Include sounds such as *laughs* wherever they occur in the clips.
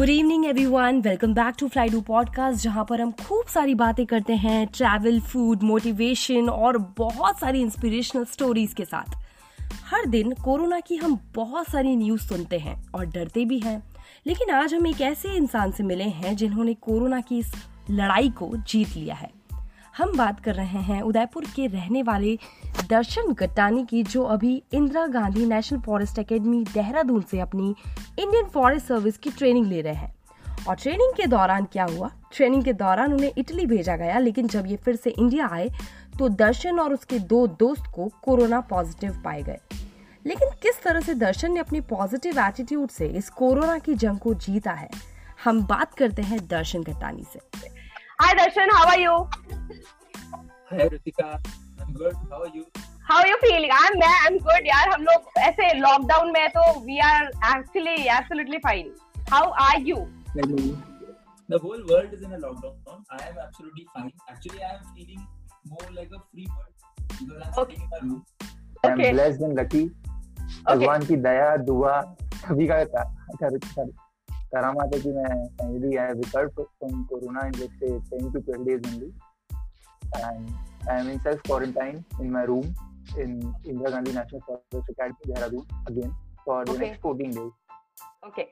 Good evening everyone welcome back to fly do podcast जहाँ पर हम खूब सारी बातें करते हैं ट्रैवल फ़ूड मोटिवेशन और बहुत सारी इंस्पिरेशनल स्टोरीज के साथ। हर दिन कोरोना की हम बहुत सारी न्यूज़ सुनते हैं और डरते भी हैं। लेकिन आज हम एक ऐसे इंसान से मिले हैं जिन्होंने कोरोना की इस लड़ाई को जीत लिया है। हम बात कर रहे हैं उदयपुर के रहने वाले दर्शन गट्टानी की जो अभी Indira Gandhi National Forest Academy Dehradun से अपनी इंडियन फॉरेस्ट सर्विस की ट्रेनिंग ले रहे हैं। और ट्रेनिंग के दौरान क्या हुआ? ट्रेनिंग के दौरान उन्हें इटली भेजा गया लेकिन जब ये फिर से इंडिया आए तो दर्शन और उसके दो दोस्त को कोरोना पॉजिटिव पाए गए। लेकिन किस तरह से दर्शन ने अपनी पॉजिटिव एटीट्यूड से इस कोरोना की जंग को जीता है? हम बात करते हैं दर्शन गट्टानी से। Hi Darshan how are you hi Ritika good how are you how you feeling I am I am good यार हम लोग ऐसे लॉकडाउन में तो we are actually absolutely fine how are you The whole world is in a lockdown. I am absolutely fine. Actually, I am feeling more like a free bird because I'm Okay. sitting in my room. Okay. Blessed and lucky भगवान की दया दुआ सभी का कर- कर- कर- करामात है कि मैं finally I recovered from corona in let's say 10 to 12 days only and I am in self quarantine in my room in Indira Gandhi National Forest Academy Dehradun again for the Okay. next 14 days Okay.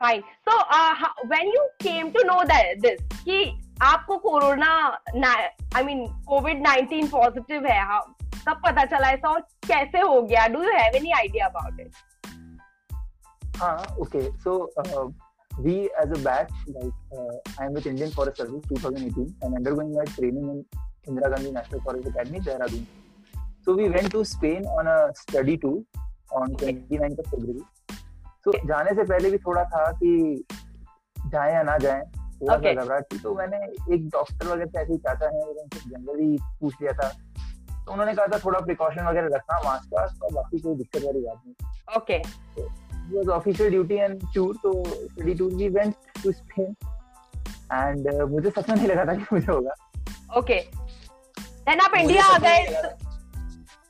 Fine. So, uh, when you came to know that this कि आपको corona I mean covid 19 positive है how, कब पता चला ऐसा और कैसे हो गया do you have any idea about it हाँ okay so uh, we as a batch like uh, I am with Indian Forest Service 2018 and undergoing my training in Indira Gandhi National Forest Academy Dehradun so we went to Spain on a study tour on 29th of February so जाने से पहले भी थोड़ा था कि जाए या ना जाए थोड़ा सा Okay. घबराहट थी तो मैंने एक डॉक्टर वगैरह से ऐसे ही चाहता है उनसे जनरली पूछ लिया था तो उन्होंने कहा था थोड़ा प्रिकॉशन वगैरह रखना मास्क वास्क और बाकी कोई दिक्कत वाली बात नहीं okay it was official duty and tour so study tour we went to Spain. And uh, मुझे सच में नहीं लगा था कि मुझे होगा। ओके देन आप इंडिया आ गए।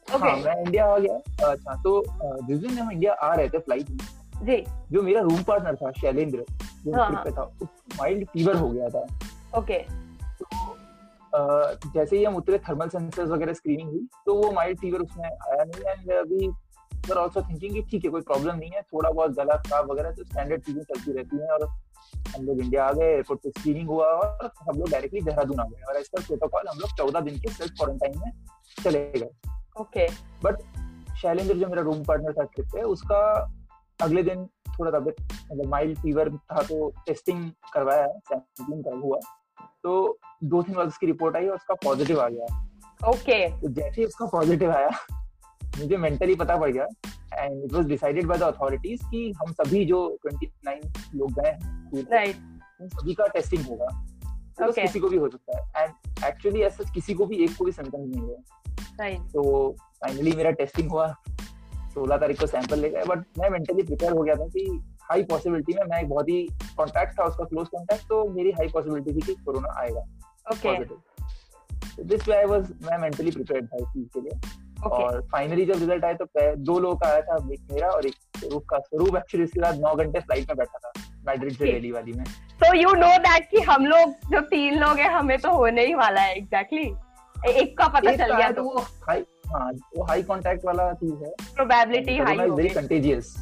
ओके हाँ मैं इंडिया आ गया। अच्छा तो uh, जिस दिन हम इंडिया आ रहे थे फ़्लाइट में जी। जो मेरा रूम पार्टनर था शैलेंद्र जो हाँ, पे था उसको माइल्ड फीवर हो गया था। ओके uh, जैसे ही हम उतरे थर्मल सेंसर्स वगैरह स्क्रीनिंग हुई तो वो माइल्ड फीवर उसमें आया नहीं एंड अभी वर आल्सो थिंकिंग कि ठीक है कोई प्रॉब्लम नहीं है थोड़ा बहुत गला खराब वगैरह तो स्टैंडर्ड चीज़ें चलती रहती हैं और हम लोग इंडिया आ गए एयरपोर्ट पे स्क्रीनिंग हुआ और हम लोग डायरेक्टली देहरादून आ गए और एज पर प्रोटोकॉल हम लोग चौदह दिन के सेल्फ क्वारंटाइन में चले गए। ओके बट शैलेंद्र जो मेरा रूम पार्टनर था ट्रिप पे उसका अगले दिन थोड़ा तबियत मतलब माइल्ड फीवर था तो टेस्टिंग करवाया सैंपलिंग कर हुआ। तो दो दिन बाद उसकी रिपोर्ट आई और उसका पॉजिटिव आ गया। Okay okay. तो जैसे ही उसका पॉजिटिव आया मुझे मेंटली पता पड़ गया। And it was decided by the authorities कि हम सभी जो 29 लोग गए हैं राइट सभी का टेस्टिंग होगा। तो Okay. किसी को भी हो सकता है। एंड एक्चुअली ऐसा किसी को भी एक को भी सिम्टम्स नहीं हुए राइट तो फाइनली मेरा टेस्टिंग हुआ। सोलह तारीख को सैंपल ले गए। बट मैं मेंटली प्रिपेयर हो गया था कि हाई पॉसिबिलिटी में मैं एक बहुत ही कॉन्टैक्ट था उसका क्लोज कॉन्टैक्ट तो मेरी हाई पॉसिबिलिटी थी कि कोरोना आएगा। Okay this way I was मैं मेंटली प्रिपेयर्ड था इस चीज़ के लिए। ओके और फाइनली जब रिज़ल्ट आया तो दो लोगों का आया था एक मेरा और एक स्वरूप का। स्वरूप एक्चुअली इसके बाद नौ घंटे फ़्लाइट में बैठा था मैड्रिड से Okay. दिल्ली वाली में। सो यू नो दैट कि हम लोग जो तीन लोग हैं हमें तो होने ही वाला है एग्जैक्टली एक का पता चल गया तो वो हाई हाँ वो हाई कांटेक्ट वाला चीज़ है। प्रोबेबिलिटी हाई वेरी कंटेजियस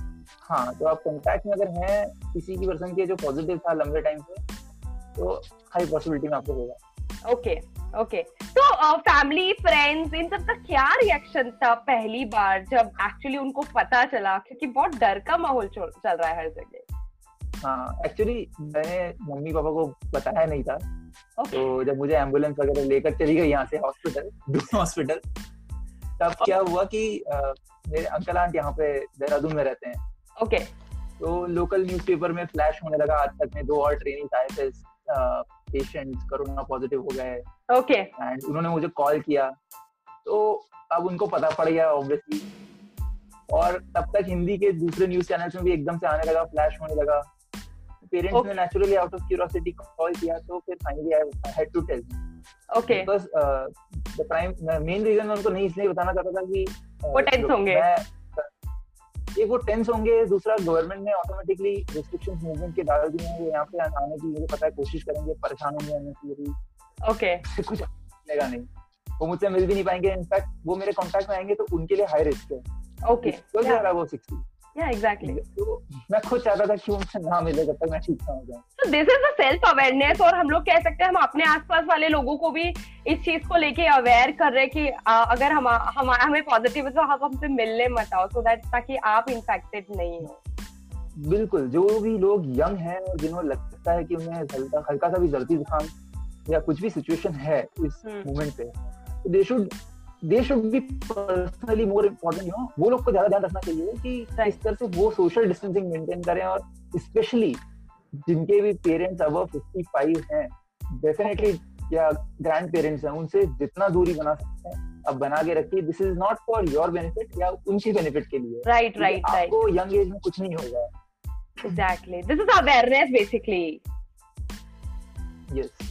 हाँ तो आप कांटेक्ट में अगर हैं किसी की पर्सन के जो पॉजिटिव था लंबे टाइम से तो हाई पॉसिबिलिटी में आपको होगा। ओके ओके तो फैमिली फ्रेंड्स इन सब का क्या रिएक्शन था पहली बार जब एक्चुअली उनको पता चला? क्योंकि बहुत डर का माहौल चल रहा है हर जगह। हाँ एक्चुअली मैंने मम्मी पापा को बताया नहीं था। ओके तो जब मुझे एंबुलेंस वगैरह लेकर चली गई यहाँ से हॉस्पिटल हॉस्पिटल तब क्या हुआ कि अ, मेरे अंकल आंट यहाँ पे देहरादून में रहते हैं। Okay okay. तो लोकल न्यूज़पेपर में फ्लैश होने लगा। आज तक में दो और ट्रेनिंग आए थे पेशेंट्स कोरोना पॉजिटिव हो गए ओके एंड उन्होंने मुझे कॉल किया। तो अब उनको पता पड़ गया ऑब्वियसली और तब तक हिंदी के दूसरे न्यूज़ चैनल्स में भी एकदम से आने लगा फ्लैश होने लगा। Parents Okay. ने naturally out of curiosity call किया तो फिर finally I had to tell okay because the prime main reason मैं उनको नहीं इसलिए बताना चाहता था कि uh, वो जो होंगे। मैं एक वो टेंस होंगे दूसरा गवर्नमेंट ने ऑटोमेटिकली रिस्ट्रिक्शन मूवमेंट के डाल दिए हैं यहाँ पे आने की मुझे पता है कोशिश करेंगे परेशान होंगे अननेसेसरी ओके *laughs* कुछ मिलेगा नहीं। वो मुझसे मिल भी नहीं पाएँगे इनफैक्ट वो मेरे कॉन्टेक्ट में आएँगे तो उनके लिए हाई रिस्क है। Okay okay. तो yeah. वो सिक्सटी तो मैं खुद चाहता था कि वो ना मिले जब तक मैं ठीक ना हो जाऊँ। तो this is a self awareness और हम लोग कह सकते हैं हम अपने आसपास वाले लोगों को भी इस चीज़ को लेके अवेयर कर रहे हैं कि आ, अगर हम हम हमें पॉजिटिव है तो आप हमसे मिलने मत आओ सो दैट ताकि आप इन्फेक्टेड नहीं हो। बिल्कुल जो भी लोग यंग हैं और जिन्हें लगता है कि उन्हें हल्का हल्का सा भी सर्दी जुकाम या कुछ भी सिचुएशन है इस हम्म। मोमेंट पे तो they should they should be personally more important you know वो लोग को ज़्यादा ध्यान रखना चाहिए कि इस तरह से वो सोशल डिस्टेंसिंग मेंटेन करें और स्पेशली जिनके भी पेरेंट्स अब 55 हैं डेफिनेटली या ग्रैंड पेरेंट्स हैं उनसे जितना दूरी बना सकते हैं अब बना के रखिए। This is not for your benefit या उनकी बेनिफिट के लिए। राइट राइट राइट आपको यंग एज में कुछ नहीं होगा। Exactly this is awareness basically yes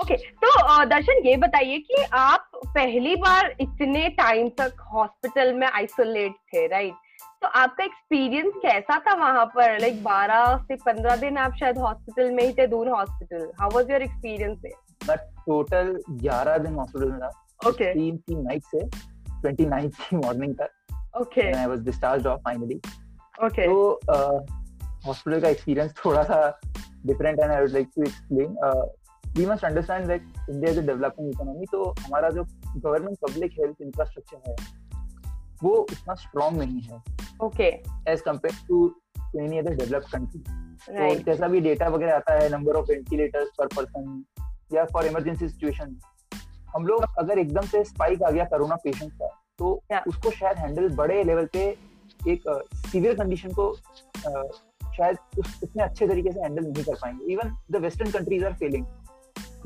okay तो अ, दर्शन ये बताइए कि आप पहली बार इतने टाइम तक हॉस्पिटल में आइसोलेट थे राइट तो आपका एक्सपीरियंस कैसा था वहाँ पर? लाइक 12 से 15 दिन आप शायद हॉस्पिटल में ही थे दूर hospital how was your experience मैं टोटल 11 दिन हॉस्पिटल में था। ओके तीन की नाइट से 29 की मॉर्निंग तक। Okay I was discharged of finally okay तो हॉस्पिटल का एक्सपीरियंस थोड़ा सा different and I would like to explain we must understand that India is a developing economy तो हमारा जो गवर्नमेंट पब्लिक हेल्थ इंफ्रास्ट्रक्चर है वो उतना स्ट्रॉन्ग नहीं है okay as compare to any other developed country तो जैसा भी डेटा वगैरह आता है number of ventilators per person या फॉर इमरजेंसी सिचुएशन हम लोग अगर एकदम से स्पाइक आ गया कोरोना पेशेंट का तो Yeah. उसको शायद हैंडल बड़े लेवल पे एक सीवियर uh, कंडीशन को अ, शायद उस उतने अच्छे तरीके से हैंडल नहीं कर पाएँगे. Even the western countries are failing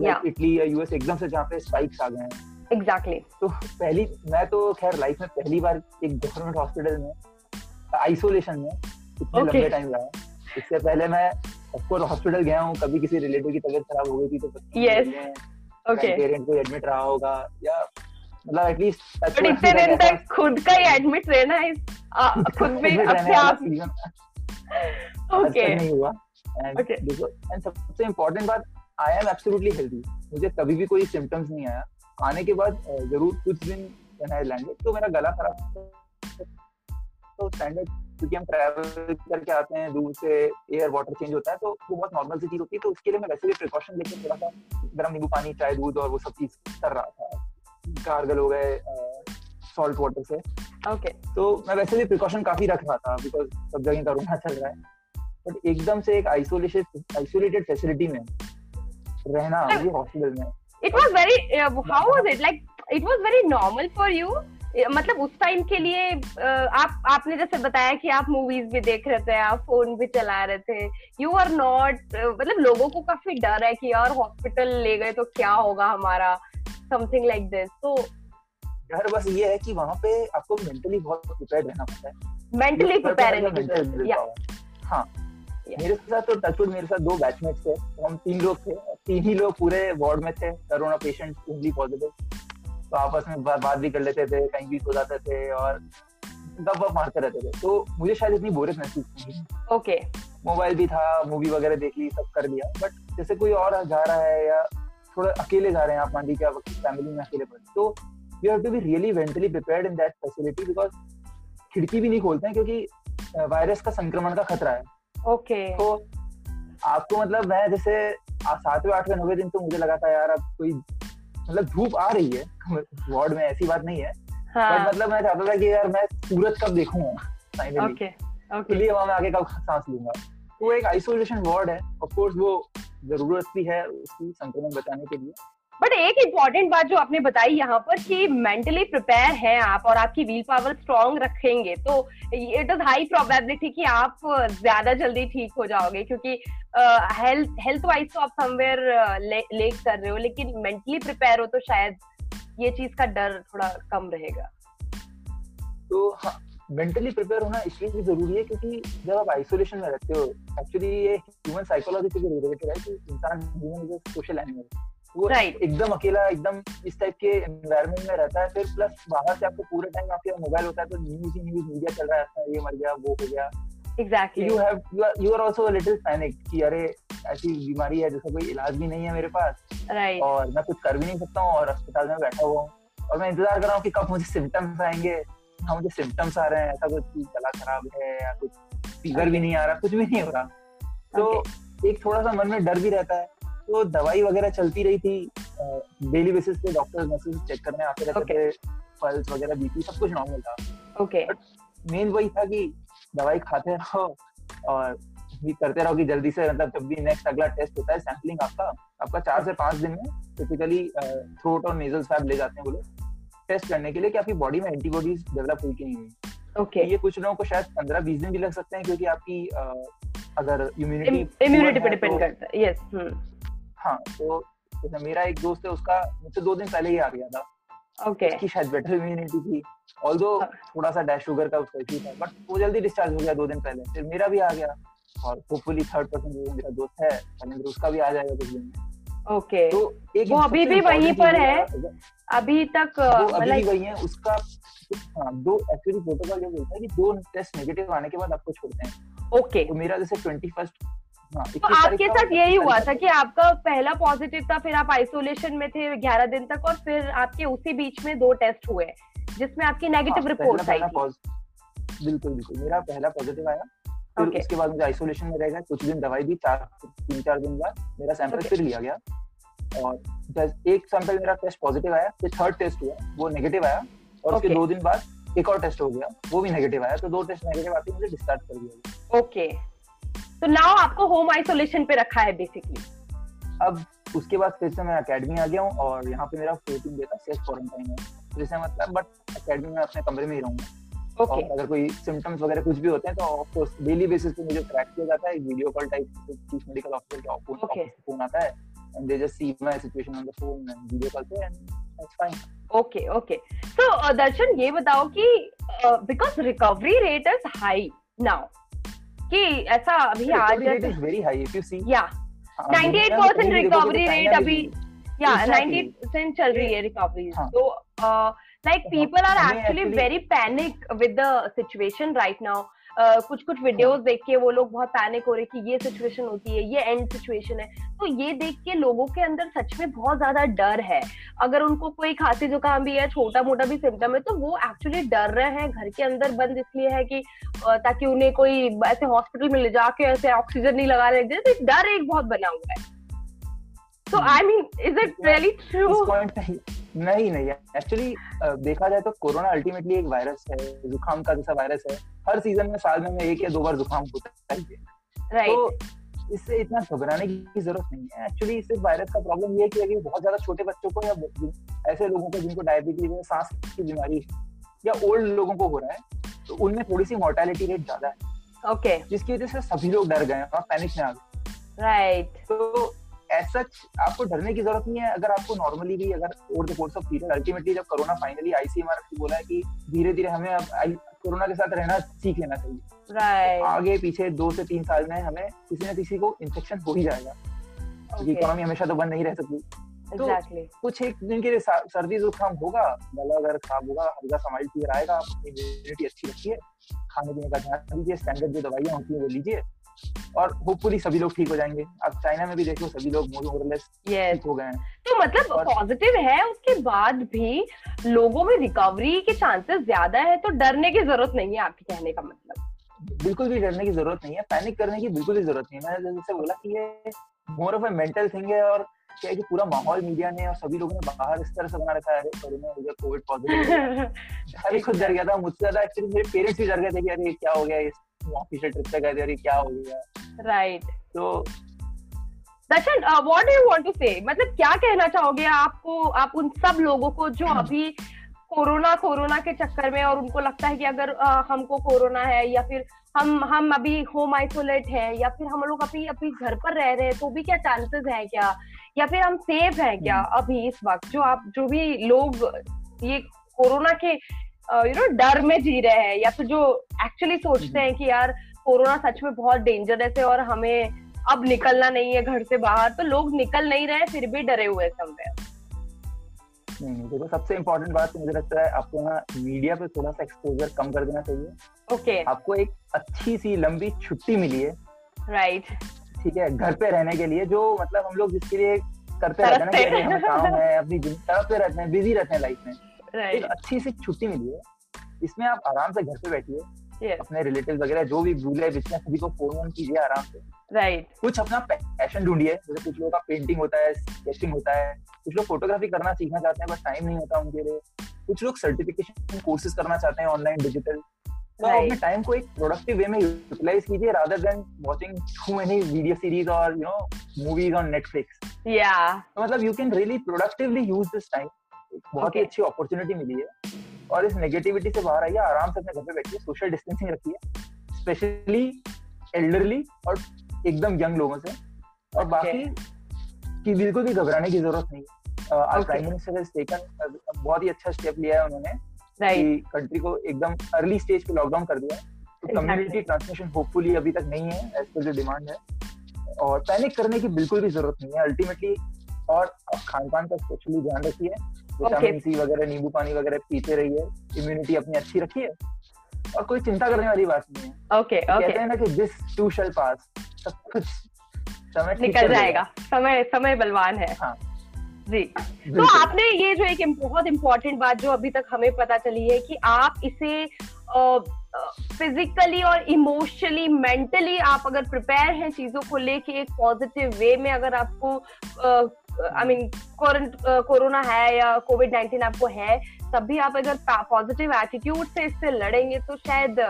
Italy या यूएस एकदम से जहाँ पे स्पाइक्स आ गए हैं। एग्जैक्टली तो पहली मैं तो खैर लाइफ में पहली बार एक गवर्नमेंट हॉस्पिटल में आइसोलेशन में इतने Okay. लंबे टाइम रहा इससे पहले मैं ऑफकोर्स हॉस्पिटल गया हूँ कभी किसी रिलेटिव की तबीयत खराब हो गई थी तो. ओके पेरेंट को एडमिट रहा होगा। या मतलब एटलीस्ट बट इतने दिन तक खुद का ही एडमिट रहना है *laughs* खुद भी अपने आप ओके *laughs* नहीं हुआ। एंड सबसे इम्पोर्टेंट बात आई एम एब्सोल्युटली हेल्दी मुझे कभी भी कोई सिम्टम्स नहीं आया। आने के बाद ज़रूर कुछ दिन लैंडेड तो मेरा गला खराब तो स्टैंडर्ड क्योंकि हम ट्रैवल करके आते हैं दूर से एयर वाटर चेंज होता है तो वो बहुत नॉर्मल सी चीज़ होती है तो उसके लिए मैं वैसे भी प्रिकॉशन लेके थोड़ा सा गर्म नींबू पानी चाय दूध और वो सब चीज़ कर रहा था। गार्गल हो गए सॉल्ट वाटर से। ओके तो मैं वैसे भी प्रिकॉशन काफ़ी रख रहा था बिकॉज़ सब जगह कोरोना चल रहा है। बट एकदम से एक आइसोलेशन आइसोलेटेड फैसिलिटी में रहना मुझे हॉस्पिटल में। It was very how was it like it was very normal for you मतलब उस टाइम के लिए uh, आप आपने जैसे बताया कि आप मूवीज़ भी देख रहे थे आप फ़ोन भी चला रहे थे। यू आर नॉट मतलब लोगों को काफ़ी डर है कि यार हॉस्पिटल ले गए तो क्या होगा हमारा? समथिंग लाइक दिस तो डर बस ये है कि वहाँ पे आपको मेंटली बहुत प्रिपेयर रहना पड़ता है। मेंटली प्रिपेयर या हाँ। मेरे साथ तो टचवुड मेरे साथ दो बैचमेट्स थे। हम तीन लोग थे। तीन ही लोग पूरे वार्ड में थे कोरोना पेशेंट ओनली पॉजिटिव तो आपस में बात भी कर लेते थे कहीं भी सो जाते थे और गप वप मारते रहते थे। तो मुझे शायद इतनी बोरियत महसूस नहीं ओके मोबाइल भी था मूवी वगैरह देख ली सब कर लिया। बट जैसे कोई और जा रहा है या थोड़ा अकेले जा रहे हैं आप मान लीजिए आप फैमिली में अकेले पड़े तो you have to be really mentally prepared in that facility because खिड़की भी नहीं खोलते हैं क्योंकि वायरस का संक्रमण का खतरा है। Okay okay. तो आपको मतलब मैं जैसे सातवें आठवें नौवे दिन तो मुझे लगा था यार अब कोई मतलब धूप आ रही है। *laughs* वार्ड में ऐसी बात नहीं है। बट हाँ मतलब मैं चाहता था कि यार मैं सूरज कब देखूँगा फाइनली ओके ओके। लिए वहाँ मैं आगे कब सांस लूँगा। वो एक आइसोलेशन वार्ड है। ऑफ़ कोर्स वो ज़रूरत भी है उसकी संक्रमण बचाने के लिए। बट एक इंपॉर्टेंट बात जो आपने बताई यहाँ पर कि मेंटली प्रिपेयर हैं आप और आपकी व्हील पावर स्ट्रॉन्ग रखेंगे तो इट इज़ हाई प्रोबेबिलिटी कि आप ज़्यादा जल्दी ठीक हो जाओगे क्योंकि हेल्थ हेल्थ वाइज तो आप समवेयर लेक कर रहे हो, लेकिन मेंटली प्रिपेयर हो तो शायद ये चीज़ का डर थोड़ा कम रहेगा। तो हाँ मेंटली प्रिपेयर होना इसलिए भी ज़रूरी है क्योंकि जब आप आइसोलेशन में रहते हो एक्चुअली ये ह्यूमन साइकोलॉजी से रिलेटेड है कि इंसान ह्यूमन इज़ सोशल एनिमल वो Right. एकदम अकेला एकदम इस टाइप के एनवायरमेंट में रहता है फिर प्लस बाहर से आपको पूरे टाइम आपके मोबाइल होता है तो न्यूज़ ही न्यूज़ मीडिया चल रहा है ये मर गया वो हो गया. Exactly you have you are also little panic कि अरे ऐसी बीमारी है जिसका कोई इलाज भी नहीं है मेरे पास राइट और मैं कुछ कर भी नहीं सकता हूँ और अस्पताल में बैठा हुआ हूँ और मैं इंतज़ार कर रहा हूँ कि कब मुझे सिम्टम्स आएँगे हाँ मुझे सिम्टम्स आ रहे हैं ऐसा कुछ गला खराब है या कुछ फीवर भी नहीं आ रहा कुछ भी नहीं हो रहा. तो एक थोड़ा सा मन में डर भी रहता है तो दवाई वगैरह चलती रही थी डेली बेसिस पे डॉक्टर नर्सेस चेक करने आते रहते Okay. थे पल्स वगैरह बीपी सब कुछ नॉर्मल था। ओके मेन वही था कि दवाई खाते रहो और भी करते रहो कि जल्दी से मतलब जब भी नेक्स्ट अगला टेस्ट होता है सैम्पलिंग आपका आपका चार से पाँच दिन में टिपिकली थ्रोट और नेजल स्वैब ले जाते हैं वो लोग। टेस्ट करने के लिए कि आपकी बॉडी में एंटीबॉडीज डेवलप हुई कि नहीं हुई। ओके ये कुछ लोगों को शायद पंद्रह बीस दिन भी लग सकते हैं क्योंकि आपकी अगर इम्यूनिटी इम्यूनिटी पे डिपेंड करता है। यस हाँ तो जैसे मेरा एक दोस्त है उसका मुझसे दो दिन पहले ही आ गया था। ओके उसकी शायद बेटर इम्यूनिटी थी। ऑल्दो। थोड़ा सा डैश शुगर का उसका इशू था बट वो जल्दी डिस्चार्ज हो गया दो दिन पहले। फिर मेरा भी आ गया और होपफुली थर्ड पर्सन जो मेरा दोस्त है धर्मेंद्र उसका भी आ जाएगा कुछ दिन। ओके तो एक वो अभी भी वहीं पर है? अभी तक अभी भी मतलब वही है उसका हाँ दो एक्चुअली प्रोटोकॉल ये बोलता है कि दो टेस्ट नेगेटिव आने के बाद आपको छोड़ते हैं। ओके तो मेरा जैसे ट्वेंटी फ़र्स्ट तो आपके साथ यही हुआ था कि आपका पहला पॉजिटिव था फिर आप आइसोलेशन में थे 11 दिन तक और फिर आपके उसी बीच में दो टेस्ट हुए जिसमें आपकी नेगेटिव हाँ, रिपोर्ट आई बिल्कुल बिल्कुल मेरा पहला पॉजिटिव आया। फिर Okay. उसके बाद मुझे आइसोलेशन में रह गया कुछ दिन दवाई दी चार तीन चार दिन बाद मेरा सैंपल Okay. फिर लिया गया। और जब एक सैंपल मेरा टेस्ट पॉजिटिव आया फिर थर्ड टेस्ट हुआ वो नेगेटिव आया और उसके दो दिन बाद एक और टेस्ट हो गया वो भी नेगेटिव आया तो दो टेस्ट नेगेटिव आते मुझे डिस्चार्ज कर दिया ओके तो नाउ आपको होम आइसोलेशन पे रखा है बेसिकली अब उसके बाद फिर से मैं अकेडमी आ गया हूँ और यहाँ पे मेरा फोर्टीन डे का सेल्फ क्वारंटाइन है तो इससे मतलब बट अकेडमी में अपने कमरे में ही रहूँगा। ओके और अगर कोई सिम्टम्स वगैरह कुछ भी होते हैं तो ऑफकोर्स डेली बेसिस पे मुझे ट्रैक किया जाता है। Video call type chief medical officer का फ़ोन Okay. फ़ोन आता है। And they just see my situation on the phone and video call पे and that's fine okay okay तो दर्शन ये बताओ कि because recovery rate is high now कि ऐसा अभी आज rate is very high if you see या 98% रिकवरी रेट अभी या Exactly. 98% चल रही है रिकवरी। तो like people are actually very panic with the situation right now कुछ कुछ वीडियोस देख के वो लोग बहुत पैनिक हो रहे कि ये सिचुएशन होती है ये एंड सिचुएशन है। तो ये देख के लोगों के अंदर सच में बहुत ज़्यादा डर है। अगर उनको कोई खांसी जुकाम भी है छोटा मोटा भी सिम्टम है तो वो एक्चुअली डर रहे हैं घर के अंदर बंद इसलिए है कि ताकि उन्हें कोई ऐसे हॉस्पिटल में ले जाके ऐसे ऑक्सीजन नहीं लगा रहे। एक डर एक बहुत बना हुआ है। तो। I mean is it really true नहीं नहीं नहीं एक्चुअली देखा जाए तो कोरोना अल्टीमेटली एक वायरस है जुकाम का जैसा वायरस है। हर सीज़न में साल में एक या दो बार जुकाम होता ही है। तो इससे इतना घबराने की ज़रूरत नहीं है। एक्चुअली सिर्फ़ वायरस का प्रॉब्लम ये है कि अगर बहुत ज़्यादा छोटे बच्चों को या ऐसे लोगों को जिनको डायबिटीज़ है सांस की बीमारी या ओल्ड लोगों को हो रहा है तो उनमें थोड़ी सी मोर्टेलिटी रेट ज़्यादा है। ओके जिसकी वजह से सभी लोग डर गए और पैनिक में आ गए। राइट तो ऐसा आपको डरने की ज़रूरत नहीं है। अगर आपको नॉर्मली भी अगर over the course of period ultimately जब कोरोना फाइनली आईसीएमआर ने बोला है कि धीरे धीरे हमें अब कोरोना के साथ रहना सीख लेना चाहिए। Right. आगे पीछे दो से तीन साल में हमें किसी न किसी को इन्फेक्शन हो ही जाएगा। क्योंकि इकोनॉमी हमेशा तो बंद नहीं रह सकती। तो कुछ एक दिन के लिए सर्दी जुकाम होगा गला अगर खराब होगा हल्का समाज फिर आएगा अपनी इम्यूनिटी अच्छी रखिए खाने पीने का ध्यान दीजिए स्टैंडर्ड जो दवाइयाँ होती है वो लीजिए। और होपफुली सभी लोग ठीक हो जाएँगे। अब चाइना में भी देखो सभी लोग मोरलेस यस ठीक हो गए हैं। तो मतलब पॉजिटिव है उसके बाद भी लोगों में रिकवरी के चांसेस ज़्यादा है तो डरने की ज़रूरत नहीं है आपके कहने का मतलब। बिल्कुल भी डरने की ज़रूरत नहीं है पैनिक करने की बिल्कुल भी ज़रूरत नहीं है। मैंने जैसे बोला कि ये more of a mental thing है और क्या है कि पूरा माहौल मीडिया ने और सभी लोगों ने बाहर इस तरह से बना रखा है। अरे कोविड पॉजिटिव मैं *laughs* खुद डर गया था मुझसे ज़्यादा एक्चुअली मेरे पेरेंट्स भी डर गए थे कि अरे क्या हो गया इस ऑफिशियल ट्रिप पे गए थे अरे क्या हो गया? राइट तो Darshan what do you want to say मतलब क्या कहना चाहोगे आपको आप उन सब लोगों को जो अभी कोरोना कोरोना के चक्कर में और उनको लगता है कि अगर अ, हमको कोरोना है या फिर हम हम अभी होम आइसोलेट है या फिर हम लोग अभी अभी घर पर रह रहे हैं तो भी क्या चांसेस है क्या? या फिर हम सेफ़ है क्या अभी इस वक्त? जो आप जो भी लोग ये कोरोना के यू नो डर में जी रहे हैं या फिर जो एक्चुअली सोचते हैं कि यार कोरोना सच में बहुत डेंजरस है और हमें अब निकलना नहीं है घर से बाहर तो लोग निकल नहीं रहे फिर भी डरे हुए समवेयर नहीं देखो सबसे इम्पोर्टेंट बात मुझे लगता है आपको ना मीडिया पे थोड़ा सा एक्सपोजर कम कर देना चाहिए। Okay okay. आपको एक अच्छी सी लंबी छुट्टी मिली है। Right right. ठीक है घर पे रहने के लिए जो मतलब हम लोग जिसके लिए करते रहते हैं ना कि हमें काम है अपनी तरफ़ रहते हैं बिज़ी रहते हैं लाइफ में। Right. एक अच्छी सी छुट्टी मिली है। इसमें आप आराम से घर पे बैठिए। Yes. अपने रिलेटिव वगैरह जो भी भूले बिचने सभी को फ़ोन वोन कीजिए आराम से। Right right. कुछ अपना पैशन ढूंढिए। जैसे कुछ लोगों का पेंटिंग होता है स्केचिंग होता है। कुछ लोग फोटोग्राफी करना सीखना चाहते हैं बट टाइम नहीं होता उनके लिए। कुछ लोग सर्टिफिकेशन कोर्सेज करना चाहते हैं ऑनलाइन डिजिटल तो आप अपने टाइम को एक प्रोडक्टिव वे में यूटिलाइज कीजिए rather than watching too many video series और you know movies on Netflix या मतलब you can really productively use this time बहुत ही अच्छी अपॉर्चुनिटी मिली है। और इस नेगेटिविटी से बाहर आइए आराम से अपने घर पे बैठिए सोशल डिस्टेंसिंग रखिए स्पेशली एल्डरली और एकदम यंग लोगों से। और बाकी की बिल्कुल भी घबराने की ज़रूरत नहीं आज प्राइम मिनिस्टर हैज़ टेकन बहुत ही अच्छा स्टेप लिया है उन्होंने कि कंट्री को एकदम अर्ली स्टेज पे लॉकडाउन कर दिया तो कम्युनिटी ट्रांसमिशन होपफुली अभी तक नहीं है एज पर जो डिमांड है। और पैनिक करने की बिल्कुल भी ज़रूरत नहीं है। अल्टीमेटली और खान पान का स्पेशली ध्यान रखिए। विटामिन सी वगैरह नींबू पानी वगैरह पीते रहिए इम्यूनिटी अपनी अच्छी रखिए और कोई चिंता करने वाली बात नहीं है। ओके ओके कहते हैं ना कि दिस टू शैल पास सब कुछ समय निकल जाएगा। समय समय बलवान है। हाँ। जी। तो आपने ये जो एक बहुत इम्पोर्टेंट बात जो अभी तक हमें पता चली है कि आप इसे फिजिकली और इमोशनली मेंटली आप अगर प्रिपेयर हैं चीज़ों को लेके एक पॉजिटिव वे में अगर आपको आई मीन कोरोना है या कोविड नाइन्टीन आपको है तब भी आप अगर पॉजिटिव एटीट्यूड से इससे लड़ेंगे तो शायद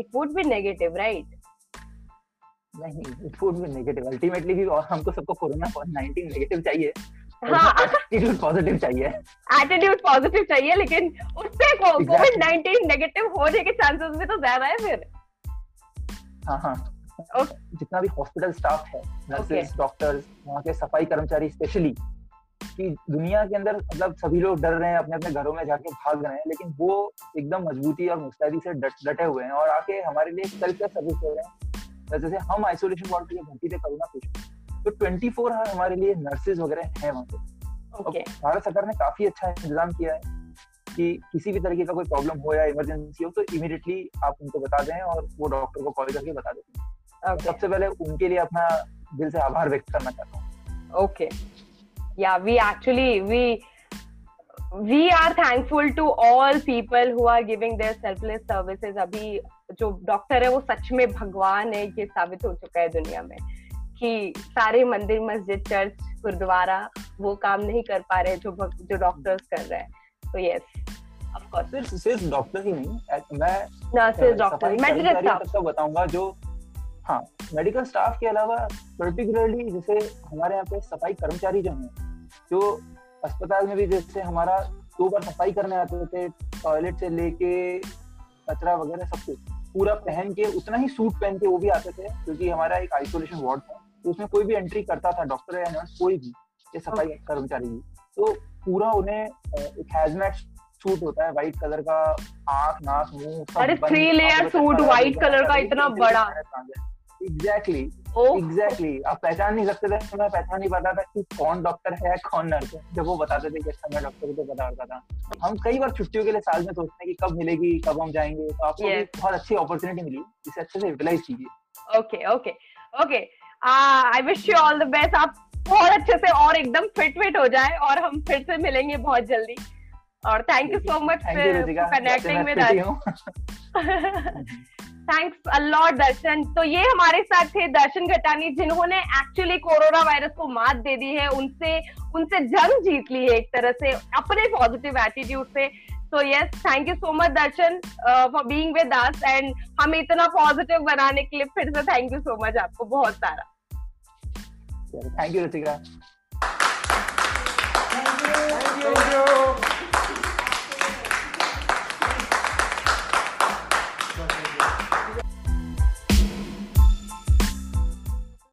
it would be negative right नहीं it would be negative ultimately भी हमको सबको कोरोना नाइनटीन नेगेटिव चाहिए। एटीट्यूड हाँ। पॉजिटिव चाहिए। एटीट्यूड पॉजिटिव चाहिए लेकिन उससे कोविड नाइनटीन नेगेटिव होने के चांसेस भी तो ज़्यादा है फिर। हाँ हाँ। जितना भी हॉस्पिटल स्टाफ है नर्सेस डॉक्टर्स वहाँ के सफ़ाई कर्मचारी स्पेशली कि दुनिया के अंदर मतलब सभी लोग डर रहे हैं अपने अपने घरों में जाके भाग रहे हैं लेकिन वो एकदम मजबूती और मुस्तैदी से डट डटे हुए हैं और आके हमारे लिए सेल्फ सर्विस दे रहे हैं। जैसे हम आइसोलेशन वार्ड के भर्ती थे कोरोना पेशेंट तो ट्वेंटी फोर हमारे लिए नर्सेज वगैरह है वहाँ पे। भारत सरकार ने काफ़ी अच्छा इंतज़ाम किया है कि किसी भी तरीके का कोई प्रॉब्लम हो या इमरजेंसी हो तो इमीडिएटली आप उनको बता दें और वो डॉक्टर को कॉल करके बता देते हैं। Okay. सबसे पहले उनके लिए अपना दिल से आभार व्यक्त करना चाहता हूँ। ओके या we actually we we are thankful to all people who are giving their selfless services. अभी जो डॉक्टर है वो सच में भगवान है ये साबित हो चुका है दुनिया में कि सारे मंदिर मस्जिद चर्च गुरुद्वारा वो काम नहीं कर पा रहे जो जो डॉक्टर्स कर रहे हैं। तो यस ऑफ़ कोर्स सिर्फ़ सिर्फ़ डॉक्टर ही नहीं मैं नर्सेज डॉक्टर मेडिकल स्टाफ बताऊँगा जो हाँ मेडिकल स्टाफ के अलावा पर्टिकुलरली जैसे हमारे यहाँ पे सफ़ाई कर्मचारी जो हैं जो अस्पताल में भी जैसे हमारा दो बार सफ़ाई करने आते थे टॉयलेट से लेके कचरा वगैरह सब कुछ पूरा पहन के उतना ही सूट पहन के वो भी आते थे क्योंकि हमारा एक आइसोलेशन वार्ड था तो उसमें कोई भी एंट्री करता था डॉक्टर या नर्स कोई भी ये सफ़ाई कर्मचारी भी। तो पूरा उन्हें एक हैजमेट सूट होता है व्हाइट कलर का आँख नाक मुँह अरे three layer suit white colour का इतना बड़ा। एग्जैक्टली एग्जैक्टली आप पहचान नहीं सकते थे मैं पहचान नहीं पाता था कि कौन डॉक्टर है कौन नर्स है। जब वो बताते थे कि अच्छा मैं डॉक्टर को पता करता था। हम कई बार छुट्टियों के लिए साल में सोचते हैं कि कब मिलेगी कब हम जाएँगे। तो आपको yes. बहुत अच्छी अपॉर्चुनिटी मिली। इसे अच्छे से यूटिलाइज कीजिए। Okay okay okay I wish you all the best आप बहुत अच्छे से और एकदम फिट फिट हो जाए और हम फिर से मिलेंगे बहुत जल्दी। और thank you so much for connecting with us thanks a lot Darshan तो ये हमारे साथ थे दर्शन घटानी जिन्होंने एक्चुअली कोरोना वायरस को मात दे दी है उनसे उनसे जंग जीत ली है एक तरह से अपने पॉजिटिव एटीट्यूड से। So yes thank you so much Darshan for being with us and हमें इतना पॉजिटिव बनाने के लिए फिर से थैंक यू सो मच आपको बहुत सारा। Thank you Ritika thank you